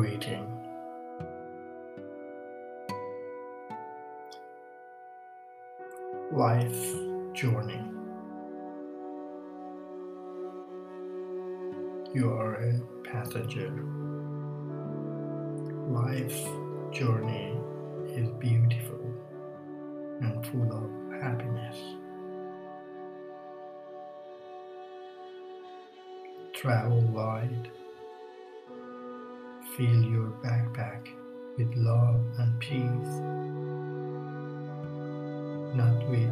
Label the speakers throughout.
Speaker 1: greeting. Life journey. You are a passenger. Life journey is beautiful and full of happiness. Travel wide. Fill your backpack with love and peace, not with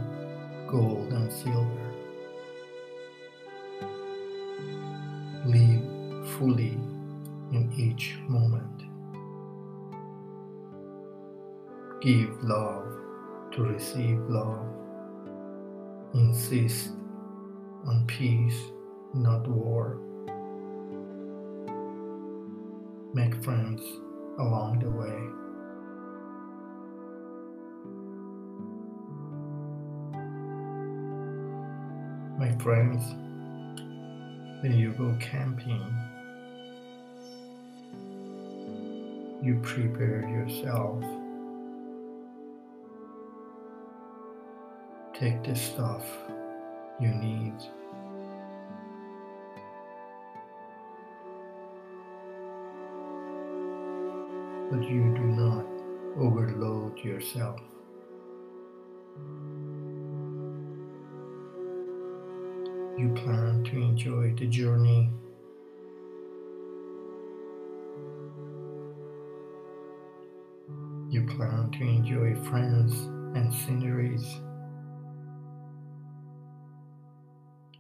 Speaker 1: gold and silver. Live fully in each moment. Give love to receive love. Insist on peace, not war. Make friends along the way. My friends, when you go camping, you prepare yourself. Take the stuff you need. But you do not overload yourself. You plan to enjoy the journey. You plan to enjoy friends and sceneries.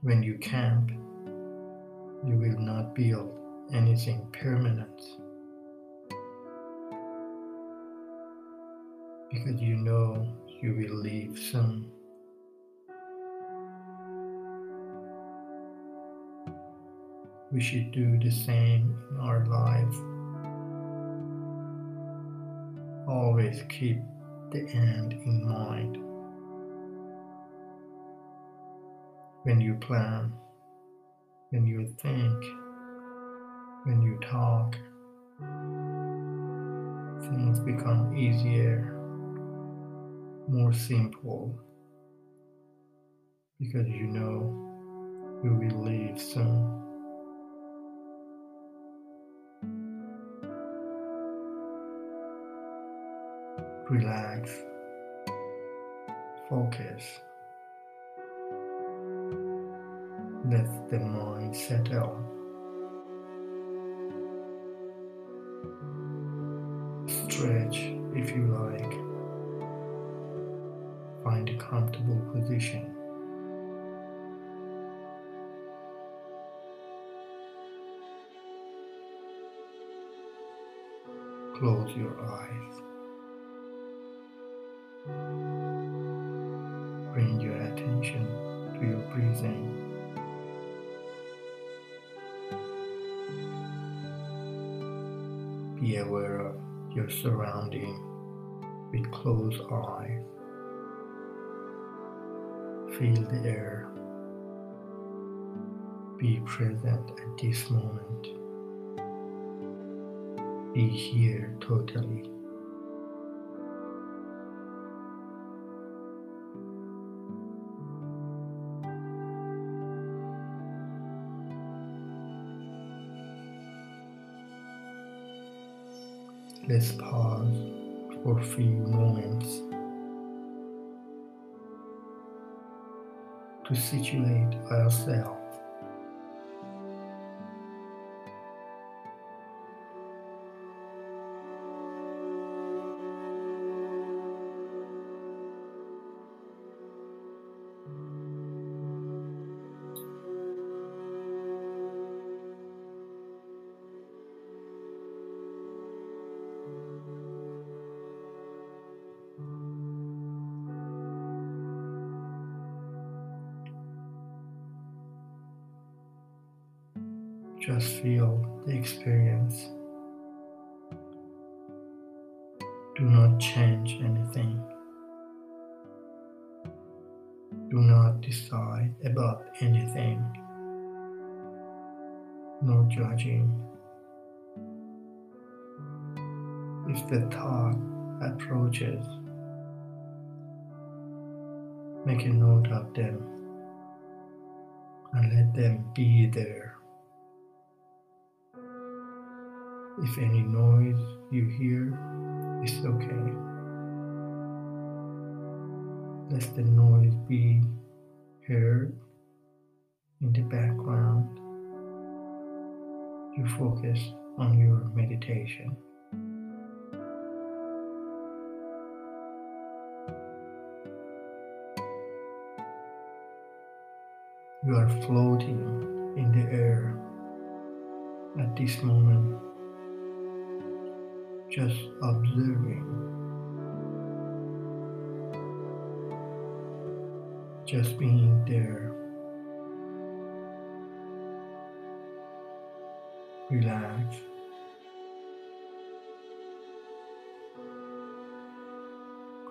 Speaker 1: When you camp, you will not build anything permanent because you know you will leave soon. We should do the same in our life. Always keep the end in mind. When you plan, when you think, when you talk, things become easier, more simple, because you know you will leave soon. relax, focus. Let the mind settle. Stretch if you like. Find a comfortable position. Close your eyes. Bring your attention to your breathing. Be aware of your surrounding with closed eyes. Feel the air. Be present at this moment. Be here totally. Let's pause for a few moments to situate ourselves. Just feel the experience. Do not change anything. Do not decide about anything. No judging. if the thought approaches, make a note of them and let them be there. If any noise you hear, it's okay. Let the noise be heard in the background. You focus on your meditation. You are floating in the air at this moment, just observing, just being there. Relax.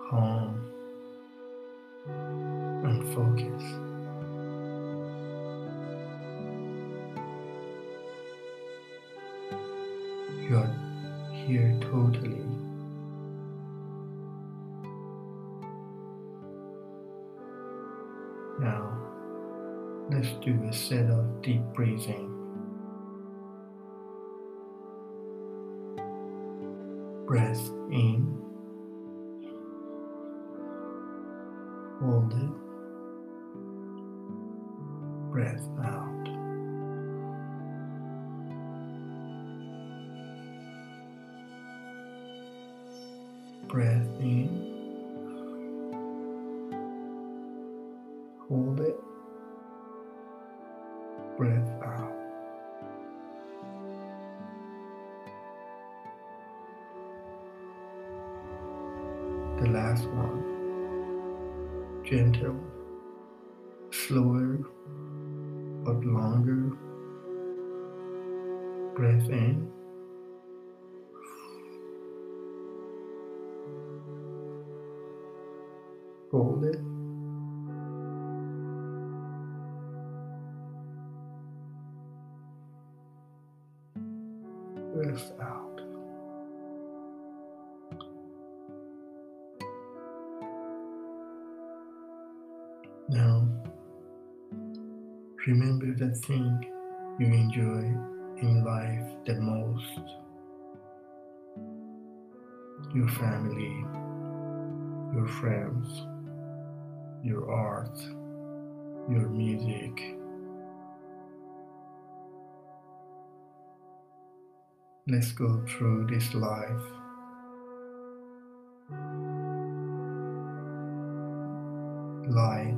Speaker 1: Calm and focus. You are here totally. Now, let's do a set of deep breathing. Breath in, hold it, breath out. Gentle, slower, but longer. Breath in. hold it. Remember the thing you enjoy in life the most your family, your friends your art, your music. Let's go through this life. Light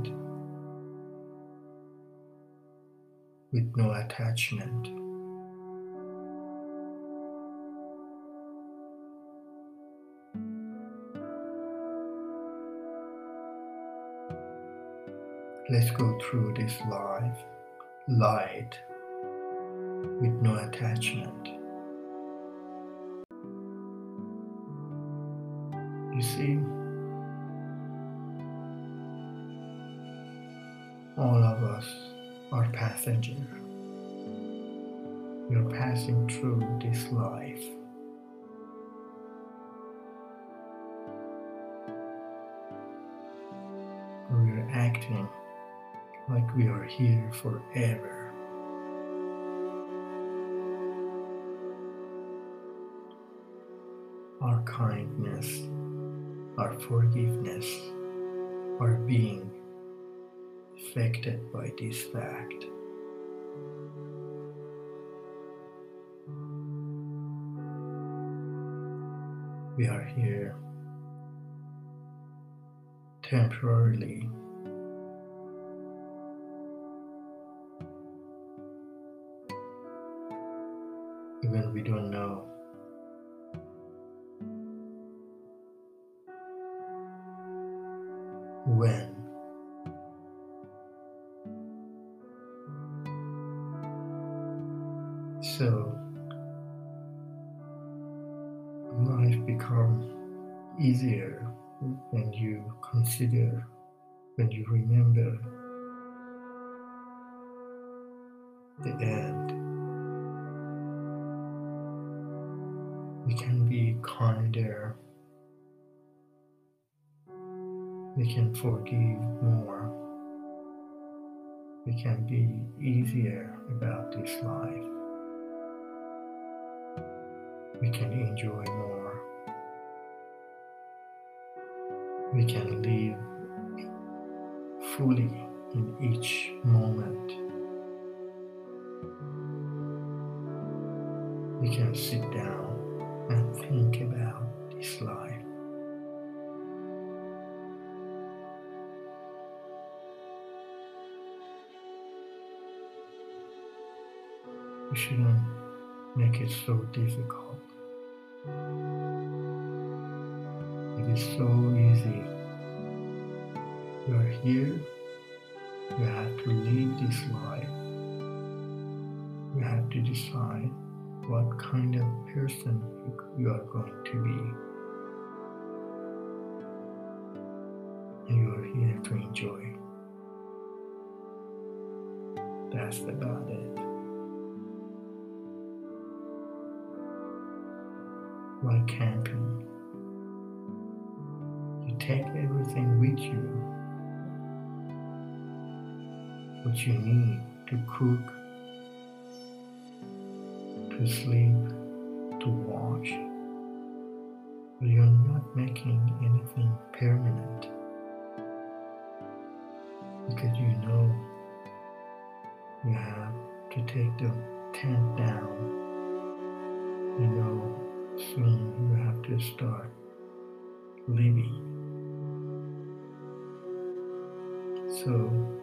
Speaker 1: with no attachment. Let's go through this life light with no attachment. You see, all of us are passengers. We're passing through this life. We're acting like we are here forever. Our kindness, our forgiveness our being affected by this fact. We are here temporarily even we don't know. When the end we can be kinder. We can forgive more. We can be easier about this life. We can enjoy more. We can live fully in each moment. We can sit down and think about this life. We shouldn't make it so difficult. It is so easy. You are here you have to live this life. You have to decide what kind of person you are going to be. You are here to enjoy. That's about it. Like camping, you take everything with you what you need to cook, sleep, to. But you're not making anything permanent because you know you have to take the tent down. You know soon you have to start living. So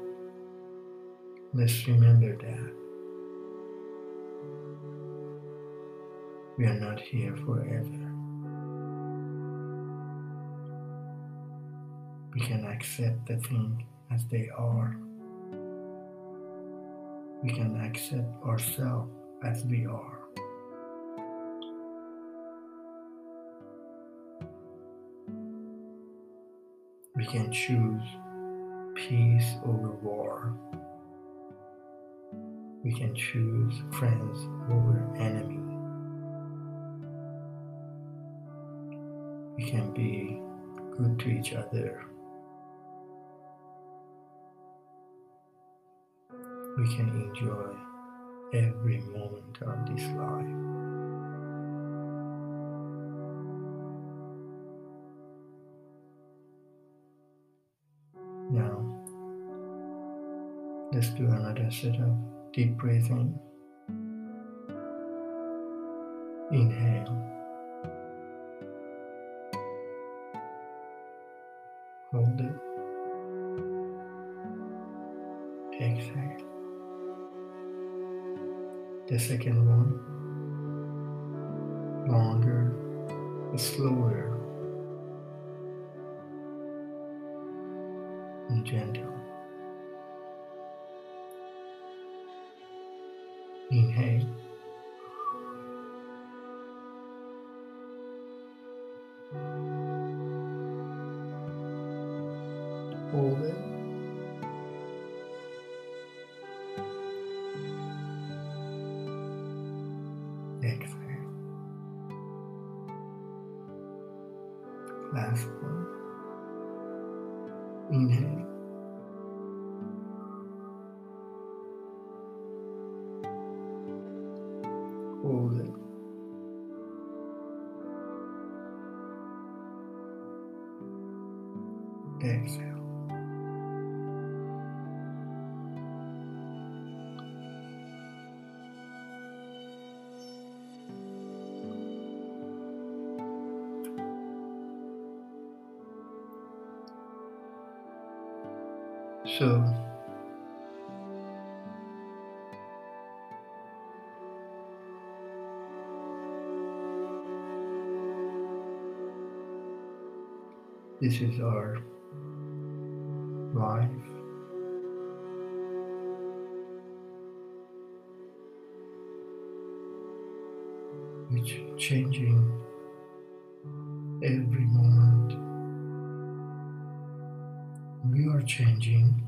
Speaker 1: Let's remember that. We are not here forever. We can accept the things as they are. We can accept ourselves as we are. We can choose peace over war. We can choose friends over enemy. We can be good to each other. We can enjoy every moment of this life. Now, let's do another set of Deep breathing. Inhale. Longer, and slower, and gentle. Inhale. Last one. Inhale. So, this is our life. Which changing every moment you are changing.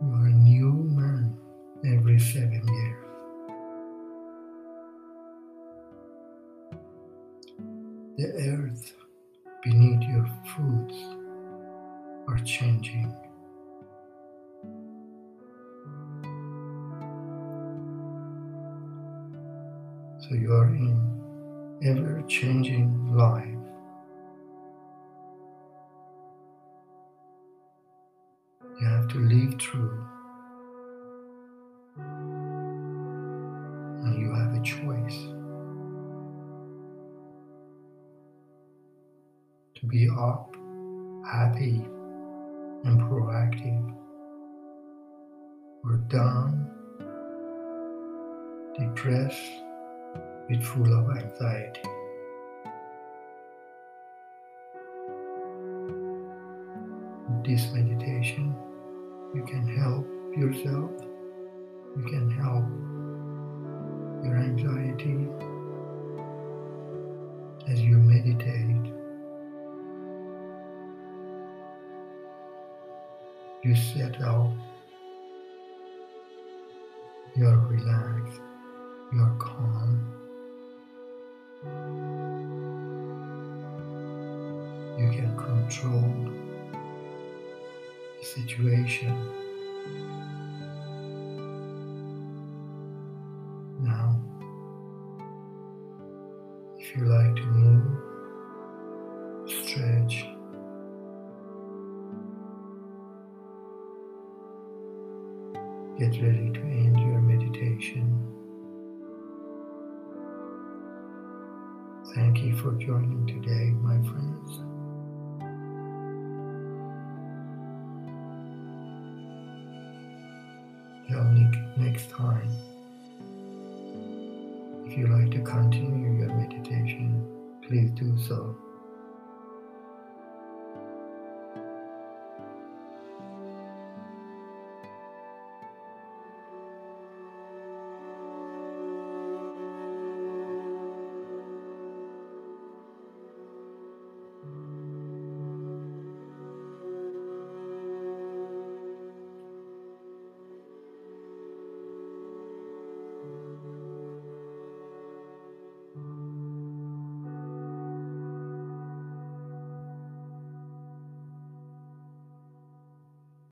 Speaker 1: You are a new man every seven years. The earth beneath your foot are changing. So you are in ever changing life. Up, happy, and proactive, We're down, depressed, with full of anxiety. With this meditation, you can help yourself, you can help your anxiety as you meditate. You settle, you are relaxed, you are calm. You can control the situation. Now, if you like to move, stretch, get ready to end your meditation. Thank you for joining today, my friends. Till next time. If you like to continue your meditation, please do so.